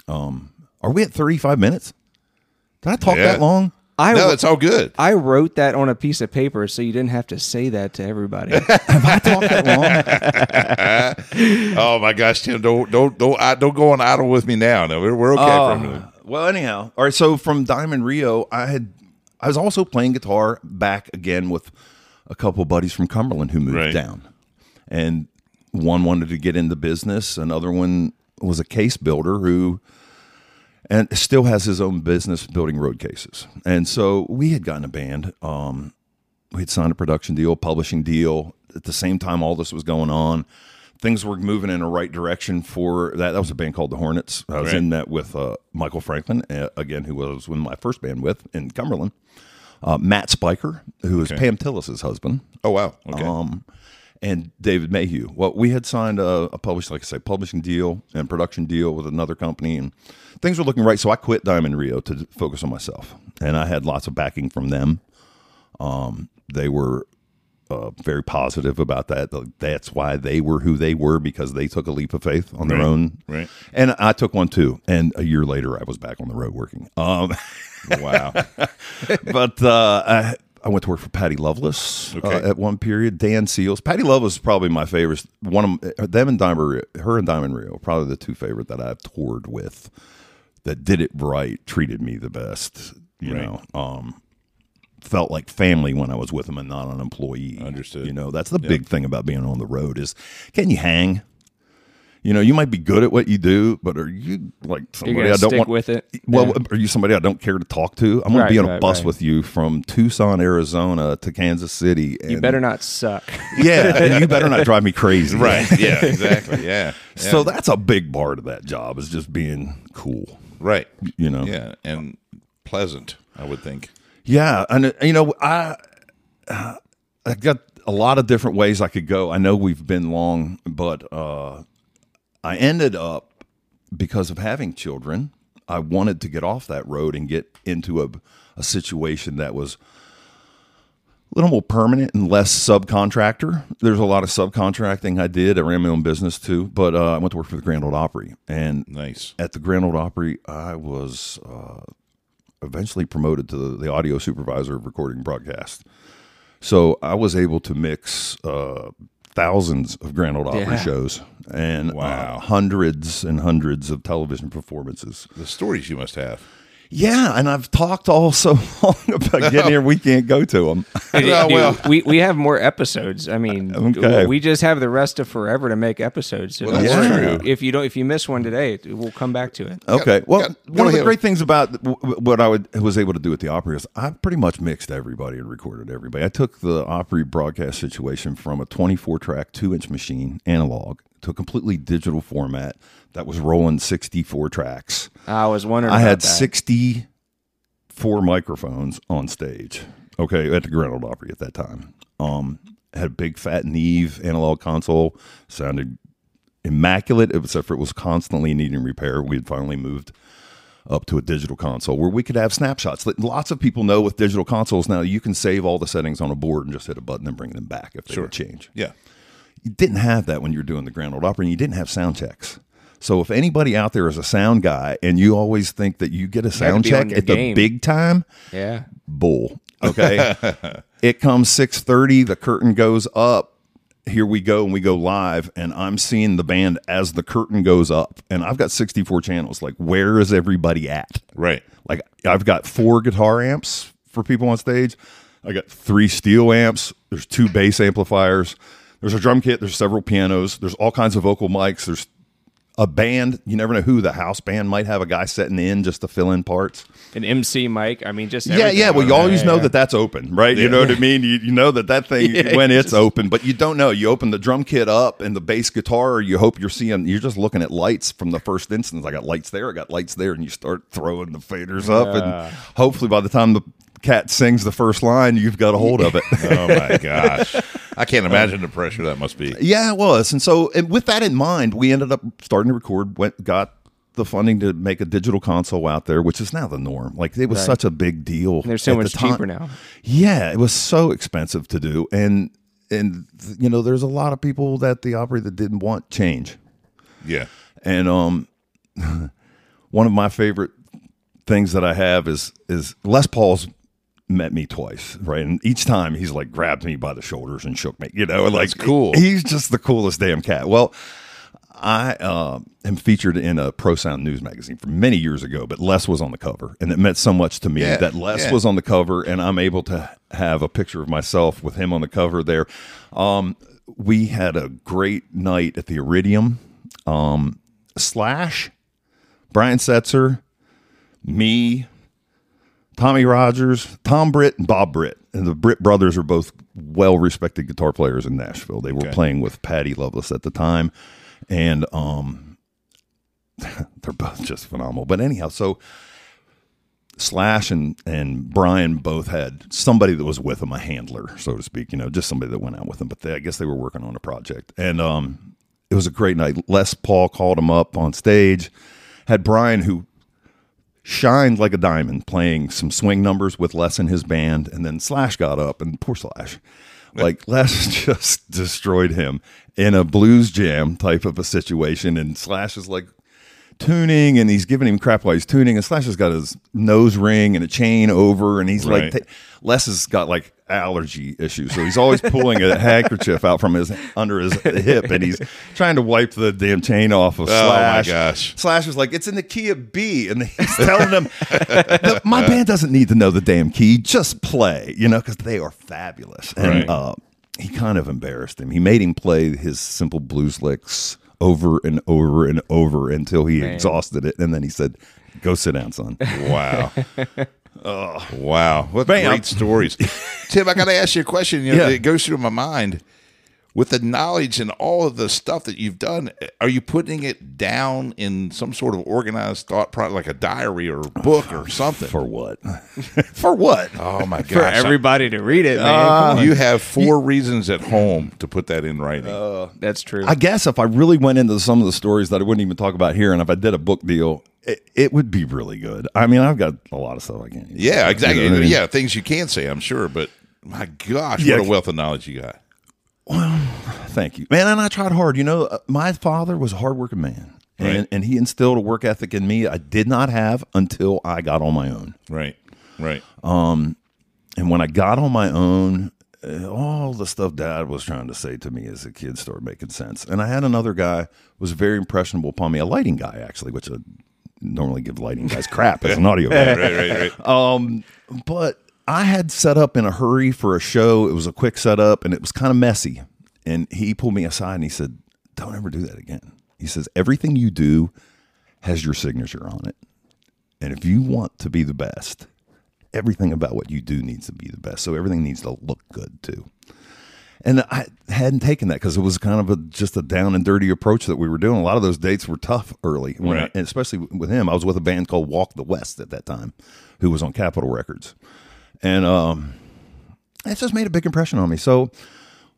Are we at 35 minutes? Did I talk Yeah. that long? I no, it's all good. I wrote that on a piece of paper so you didn't have to say that to everybody. Have I talked that long? Oh my gosh, Tim, don't don't don't I, don't go on idle with me now. No, we're, we're okay for a minute. Uh, well, anyhow, all right. So from Diamond Rio, I had I was also playing guitar back again with a couple buddies from Cumberland who moved Right. down, and one wanted to get into business. Another one was a case builder who and still has his own business building road cases. And so we had gotten a band. Um, we had signed a production deal, publishing deal. At the same time, all this was going on. Things were moving in the right direction for that. That was a band called the Hornets. I was Right. in that with uh, Michael Franklin, uh, again, who was in my first band with in Cumberland. Uh, Matt Spicher, who is Pam Tillis's husband Oh wow. Okay. um, and David Mayhew. Well, we had signed a, a publish, like I say, publishing deal and production deal with another company, and things were looking right. So I quit Diamond Rio to focus on myself, and I had lots of backing from them. Um, they were uh, very positive about that. That's why they were who they were because they took a leap of faith on their Right. own, Right. And I took one too. And a year later, I was back on the road working. Um, wow. but uh, I, I went to work for Patty Loveless Okay. uh, at one period. Dan Seals. Patty Loveless is probably my favorite. One of them and Diamond, her and Diamond Rio, probably the two favorite that I've toured with. That did it right, treated me the best. You Right. know, um, felt like family when I was with them and not an employee. Understood. You know, that's the big thing about being on the road is can you hang? You know, you might be good at what you do, but are you like somebody I don't stick want with it. well, Yeah. are you somebody I don't care to talk to? I'm going Right, to be on a bus right. with you from Tucson, Arizona to Kansas City. you better not suck. Yeah, and you better not drive me crazy. right. Yeah. Exactly. Yeah. So that's a big part of that job is just being cool. right. You know. Yeah, and pleasant. I would think. Yeah, and uh, you know, I uh, I got a lot of different ways I could go. I know we've been long, but uh, I ended up because of having children. I wanted to get off that road and get into a a situation that was a little more permanent and less subcontractor. There's a lot of subcontracting I did. I ran my own business too, but uh, I went to work for the Grand Ole Opry, and Nice. at the Grand Ole Opry, I was uh, eventually promoted to the, the audio supervisor of recording broadcast. So I was able to mix uh, thousands of Grand Ole Opry Yeah. shows and uh, Wow. hundreds and hundreds of television performances. The stories you must have. Yeah, and I've talked all so long about getting here, we can't go to them. Dude, well. we we have more episodes. I mean, Okay. we just have the rest of forever to make episodes. So Well, that's don't true. If you don't, if you miss one today, we'll come back to it. Okay. Well, got- go one of the great things about w- w- what I would, was able to do at the Opry is I pretty much mixed everybody and recorded everybody. I took the Opry broadcast situation from a 24 track, two inch machine, analog, to a completely digital format that was rolling 64 tracks. I was wondering. I had that. 64 microphones on stage. Okay, at the Grand Ole Opry at that time. Um, had a big fat Neve analog console, sounded immaculate, except for it was constantly needing repair. We had finally moved up to a digital console where we could have snapshots. Lots of people know with digital consoles now you can save all the settings on a board and just hit a button and bring them back if they Sure. change Yeah. you didn't have that when you were doing the Grand Ole Opry, and you didn't have sound checks. So if anybody out there is a sound guy and you always think that you get a sound check at the big time, Yeah. bull. Okay, it comes six thirty. The curtain goes up. Here we go, and we go live, and I'm seeing the band as the curtain goes up, and I've got 64 channels. Like, where is everybody at? Right. Like I've got four guitar amps for people on stage. I got three steel amps. There's two bass amplifiers. There's a drum kit. There's several pianos. There's all kinds of vocal mics. There's a band. You never know who the house band might have a guy setting in just to fill in parts. An MC mic. I mean, just Yeah, yeah. Well, you always Yeah, know yeah. that that's open, right? You know what I mean? You, you know that that thing Yeah, when you it's open, but you don't know. You open the drum kit up and the bass guitar. You hope you're seeing. You're just looking at lights from the first instance. I got lights there. I got lights there, and you start throwing the faders up, and hopefully by the time the cat sings the first line, you've got a hold of it. Oh my gosh. I can't imagine the pressure that must be. Yeah, it was. And so, and with that in mind, we ended up starting to record. Went got the funding to make a digital console out there, which is now the norm. Like it was Right. such a big deal. They're so at the much time. cheaper now. Yeah, it was so expensive to do, and and you know, there's a lot of people that the Opry that didn't want change, Yeah. and um. one of my favorite things that I have is is Les Paul's met me twice, right? And each time he's like grabbed me by the shoulders and shook me, you know, like That's cool. He's just the coolest damn cat. Well, I uh, am featured in a Pro Sound News magazine from many years ago, but Les was on the cover, and it meant so much to me Yeah, that Les yeah. was on the cover, and I'm able to have a picture of myself with him on the cover there. Um, we had a great night at the Iridium. Um, Slash, Brian Setzer, me, Tommy Rogers, Tom Britt, and Bob Britt. And the Britt brothers are both well respected guitar players in Nashville. They were Okay. playing with Patty Loveless at the time. And um, they're both just phenomenal. But anyhow, so Slash and, and Brian both had somebody that was with them, a handler, so to speak, you know, just somebody that went out with them. But they, I guess they were working on a project. And um, it was a great night. Les Paul called him up on stage, had Brian, who shined like a diamond playing some swing numbers with Les and his band. And then Slash got up, and poor Slash. Like Les just destroyed him in a blues jam type of a situation. And Slash is like tuning and he's giving him crap while he's tuning. And Slash has got his nose ring and a chain over. And he's Right. like, ta- Les has got like allergy issues. So he's always pulling a handkerchief out from his under his hip and he's trying to wipe the damn chain off of Oh, my Slash. gosh. Slash is like, it's in the key of B. And he's telling them, "The- my band doesn't need to know the damn key. Just play, you know, because they are fabulous. And Right. uh, he kind of embarrassed him. He made him play his simple blues licks over and over and over until he exhausted it. And then he said, go sit down, son. Wow. oh Wow. What Bam. great stories. Tim, I got to ask you a question. You know, Yeah. It goes through my mind. With the knowledge and all of the stuff that you've done, are you putting it down in some sort of organized thought, pro- like a diary or book or something? For what? For what? oh my gosh! for everybody to read it, man. Uh, Come you have four reasons at home to put that in writing. Uh, that's true. I guess if I really went into some of the stories that I wouldn't even talk about here, and if I did a book deal, it, it would be really good. I mean, I've got a lot of stuff I can't. yeah, say, exactly. you know I mean? Yeah, things you can say, I'm sure, but my gosh, Yeah. what a wealth of knowledge you got. Well, thank you, man. And I tried hard. You know, uh, my father was a hardworking man, and Right. and he instilled a work ethic in me I did not have until I got on my own. Right, right. Um, and when I got on my own, uh, all the stuff Dad was trying to say to me as a kid started making sense. And I had another guy was very impressionable upon me, a lighting guy actually, which I normally give lighting guys crap as an audio guy. right, right, right. Um, but I had set up in a hurry for a show. It was a quick setup and it was kind of messy. And he pulled me aside and he said, Don't ever do that again. He says, Everything you do has your signature on it. And if you want to be the best, everything about what you do needs to be the best. So everything needs to look good too. And I hadn't taken that because it was kind of a, just a down and dirty approach that we were doing. A lot of those dates were tough early, when I- and especially with him. I was with a band called Walk the West at that time, who was on Capitol Records, and um, it just made a big impression on me. So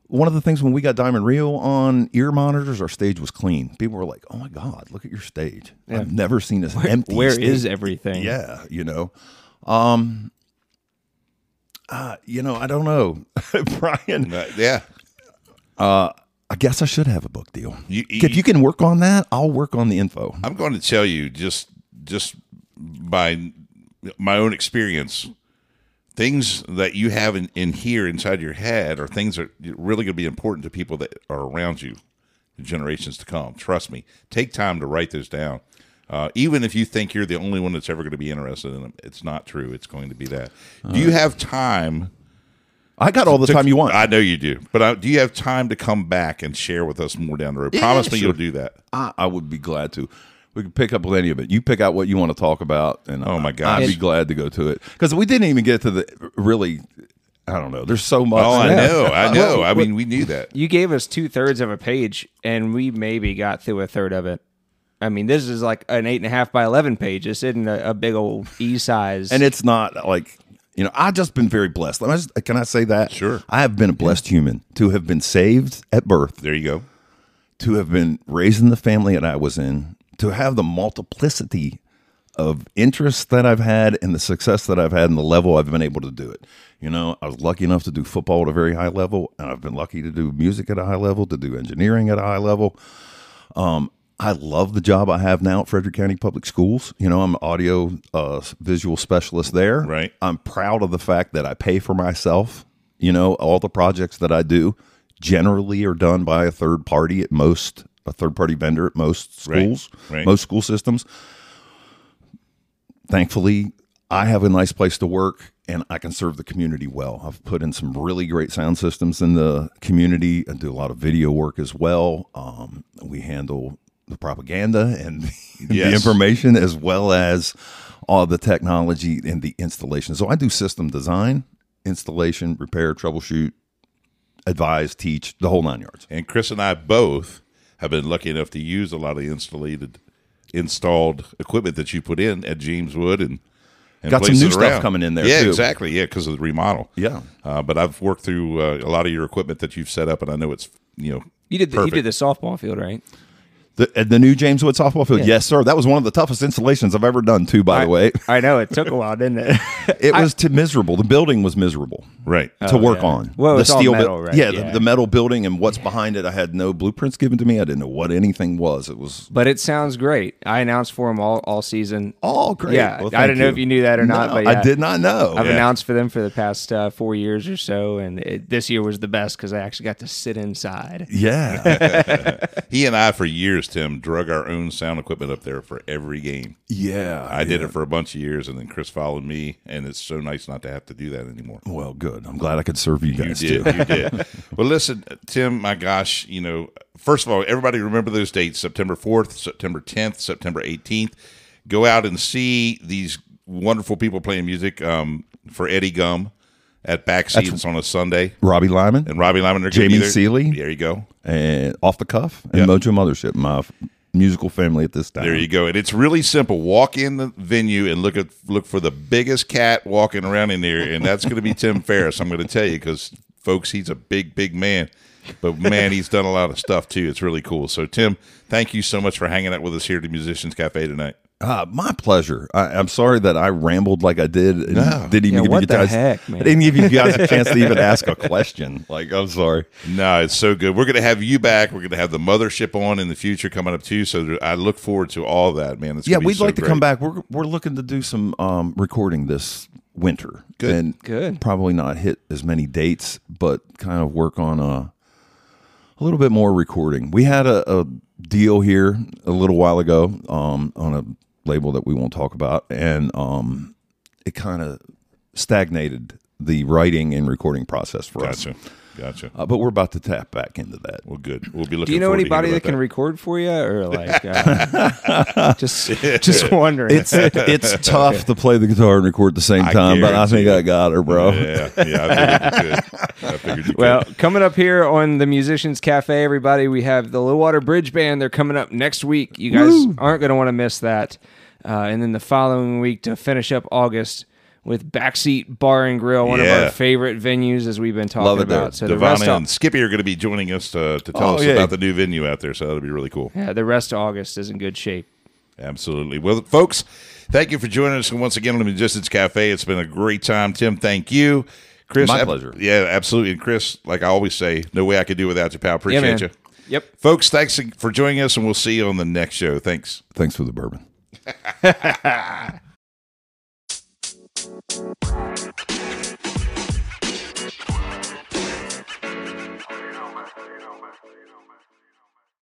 one of the things when we got Diamond Rio on ear monitors, our stage was clean. People were like, "Oh my god, look at your stage! I've never seen this empty. Where stage." is everything? Yeah, you know. Um uh, you know, I don't know. Brian, Uh, yeah. I guess I should have a book deal. You- you- if you can work on that, I'll work on the info. I'm going to tell you just just by my own experience, things that you have in, in here inside your head are things that are really going to be important to people that are around you, generations to come. Trust me. Take time to write those down. Uh, even if you think you're the only one that's ever going to be interested in them, it's not true. It's going to be that. Do you have time? I got all the to- time you want. I know you do, but uh, do you have time to come back and share with us more down the road? Promise me sure. you'll do that. I, I would be glad to. We can pick up with any of it. You pick out what you want to talk about, and Oh, my god. I'd be glad to go to it because we didn't even get to the really. I don't know. There's so much. Oh, I know, I know. I mean, we knew that. You gave us two thirds of a page, and we maybe got through a third of it. I mean, this is like an eight and a half by eleven page. This isn't a, a big old e size. and it's not like you know i've just been very blessed Let me just- can i say that Sure. i have been a blessed human to have been saved at birth There you go. to have been raised in the family that i was in to have the multiplicity of interests that i've had and the success that i've had and the level i've been able to do it you know i was lucky enough to do football at a very high level and i've been lucky to do music at a high level to do engineering at a high level um, I love the job I have now at Frederick County Public Schools. You know, I'm an audio uh, visual specialist there. Right. I'm proud of the fact that I pay for myself. You know, all the projects that I do generally are done by a third party at most, a third party vendor at most schools, right. most school systems. Thankfully, I have a nice place to work and I can serve the community well. I've put in some really great sound systems in the community and do a lot of video work as well. Um, we handle the propaganda and the Yes. information as well as all the technology and the installation. So I do system design, installation, repair, troubleshoot, advise, teach, the whole nine yards. And Chris and I both have been lucky enough to use a lot of the installed installed equipment that you put in at James Wood and, and Got some new stuff coming in there, Yeah, too. exactly. Yeah, because of the remodel. Yeah. Uh, but I've worked through uh, a lot of your equipment that you've set up, and I know it's you know You did the, you did the softball field, right? The, the new James Wood softball field, Yeah. yes, sir. That was one of the toughest installations I've ever done, too. By the way, I know it took a while, didn't it? it was too miserable. The building was miserable. right. to work yeah. on. Well, the steel, all bu- metal, right? Yeah, Yeah. The, the metal building and what's behind it. I had no blueprints given to me. I didn't know what anything was. It was but it sounds great. I announced for them all all season. all great. Yeah, Well, I thank didn't know if you knew that or not, No, but yeah. I did not know. I've Yeah. announced for them for the past uh, four years or so, and it, this year was the best because I actually got to sit inside. yeah, He and I, for years, Tim, drug our own sound equipment up there for every game. yeah. I did it for a bunch of years, and then Chris followed me, and it's so nice not to have to do that anymore. Well, good. I'm glad I could serve you You guys did, too. you did. Well, listen, Tim. My gosh, you know, first of all, everybody remember those dates: September fourth, September tenth, September eighteenth. Go out and see these wonderful people playing music um, for Eddie Gum at Backseats on a Sunday, Robbie Lyman and Robbie Lyman. are Jamie be there. Seeley. There you go. and off the cuff and Yep. Mojo Mothership, my f- musical family at this time. There you go. And it's really simple. Walk in the venue and look at look for the biggest cat walking around in there, and that's going to be Tim Farris. I'm going to tell you because, folks, he's a big, big man. But man, he's done a lot of stuff too. It's really cool. So, Tim, thank you so much for hanging out with us here at the Musicians Cafe tonight. Uh, my pleasure. I, I'm sorry that I rambled like I did. And No. Didn't even Yeah, give what you the guys. heck, man? I didn't give you guys a chance to even ask a question. Like, I'm sorry. No, it's so good. We're going to have you back. We're going to have the mothership on in the future coming up too. So I look forward to all that, man. It's Yeah, be we'd so like to come back. We're we're looking to do some um, recording this winter. Good. And Good. Probably not hit as many dates, but kind of work on a a little bit more recording. We had a, a deal here a little while ago um, on a label that we won't talk about, and um, it kind of stagnated the writing and recording process for us. Gotcha. Gotcha. Uh, but we're about to tap back into that. Well, good. We'll be looking. Do you know forward to hearing anybody that about can record for you, or like uh, just just wondering? It's it's tough to play the guitar and record at the same I time, but I think you. I got her, bro. Yeah, yeah. I figured you could. I figured you could. Well, coming up here on the Musicians Cafe, everybody, we have the Low Water Bridge Band. They're coming up next week. You guys aren't going to want to miss that. Uh, and then the following week to finish up August with Backseat Bar and Grill, one of our favorite venues, as we've been talking Love it there. about. So the rest, Devon of, and Skippy are going to be joining us to, to tell Oh, us yeah. about the new venue out there. So that'll be really cool. yeah, the rest of August is in good shape. Absolutely. Well, folks, thank you for joining us once again on the Magicians Cafe. It's been a great time. Tim, thank you. Chris, My ab- pleasure. Yeah, absolutely. And Chris, like I always say, no way I could do without you, pal. Appreciate man. you. Yep. Folks, thanks for joining us, and we'll see you on the next show. Thanks. Thanks for the bourbon.